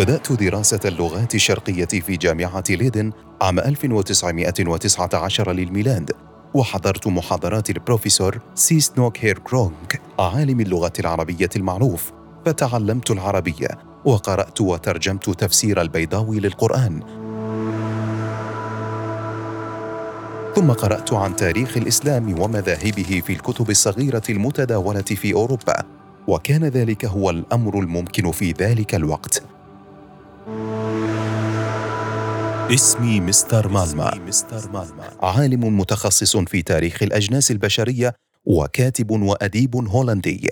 بدأت دراسة اللغات الشرقية في جامعة ليدن عام 1919 للميلاد وحضرت محاضرات البروفيسور سنوك هيرخرونيه عالم اللغة العربية المعروف فتعلمت العربية وقرأت وترجمت تفسير البيضاوي للقرآن. ثم قرأت عن تاريخ الإسلام ومذاهبه في الكتب الصغيرة المتداولة في أوروبا وكان ذلك هو الأمر الممكن في ذلك الوقت. اسمي مستر مالما عالم متخصص في تاريخ الأجناس البشرية وكاتب وأديب هولندي.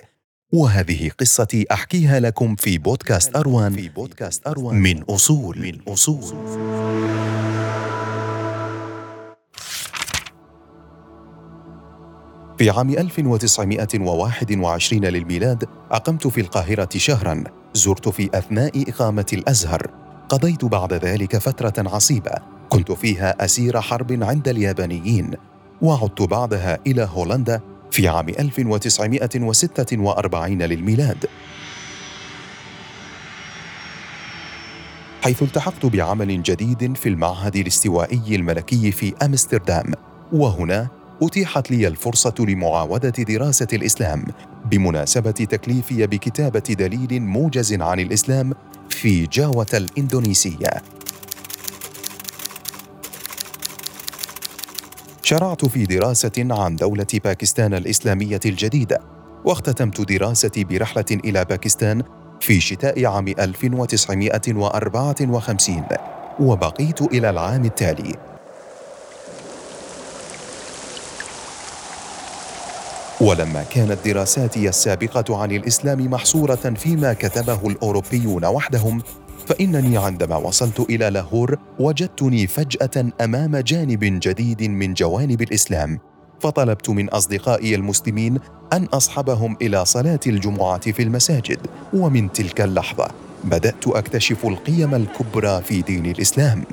وهذه قصتي أحكيها لكم في بودكاست أروان, في بودكاست أروان من أصول. من أصول. في عام 1921 للميلاد أقمت في القاهرة شهرا زرت في أثناء إقامة الأزهر. قضيت بعد ذلك فترة عصيبة. كنت فيها أسير حرب عند اليابانيين وعدت بعدها إلى هولندا في عام 1946 للميلاد. حيث التحقت بعمل جديد في المعهد الاستوائي الملكي في أمستردام وهنا أتيحت لي الفرصة لمعاودة دراسة الإسلام. بمناسبة تكليفي بكتابة دليل موجز عن الإسلام في جاوة الإندونيسية. شرعت في دراسة عن دولة باكستان الإسلامية الجديدة، واختتمت دراستي برحلة إلى باكستان في شتاء عام 1954 وبقيت إلى العام التالي ولما كانت دراساتي السابقة عن الإسلام محصورة فيما كتبه الأوروبيون وحدهم فإنني عندما وصلت إلى لاهور وجدتني فجأة أمام جانب جديد من جوانب الإسلام فطلبت من أصدقائي المسلمين أن أصحبهم إلى صلاة الجمعة في المساجد ومن تلك اللحظة بدأت أكتشف القيم الكبرى في دين الإسلام.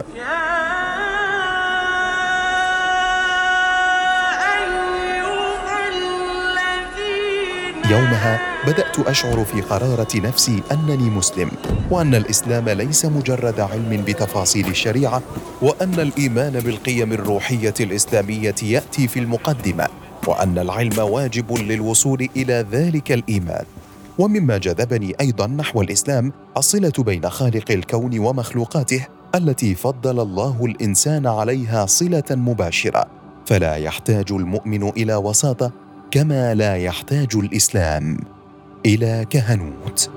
يومها بدأت أشعر في قرارة نفسي أنني مسلم وأن الإسلام ليس مجرد علم بتفاصيل الشريعة وأن الإيمان بالقيم الروحية الإسلامية يأتي في المقدمة وأن العلم واجب للوصول إلى ذلك الإيمان. ومما جذبني أيضا نحو الإسلام الصلة بين خالق الكون ومخلوقاته التي فضل الله الإنسان عليها صلة مباشرة فلا يحتاج المؤمن إلى وساطة كما لا يحتاج الإسلام إلى كهنوت.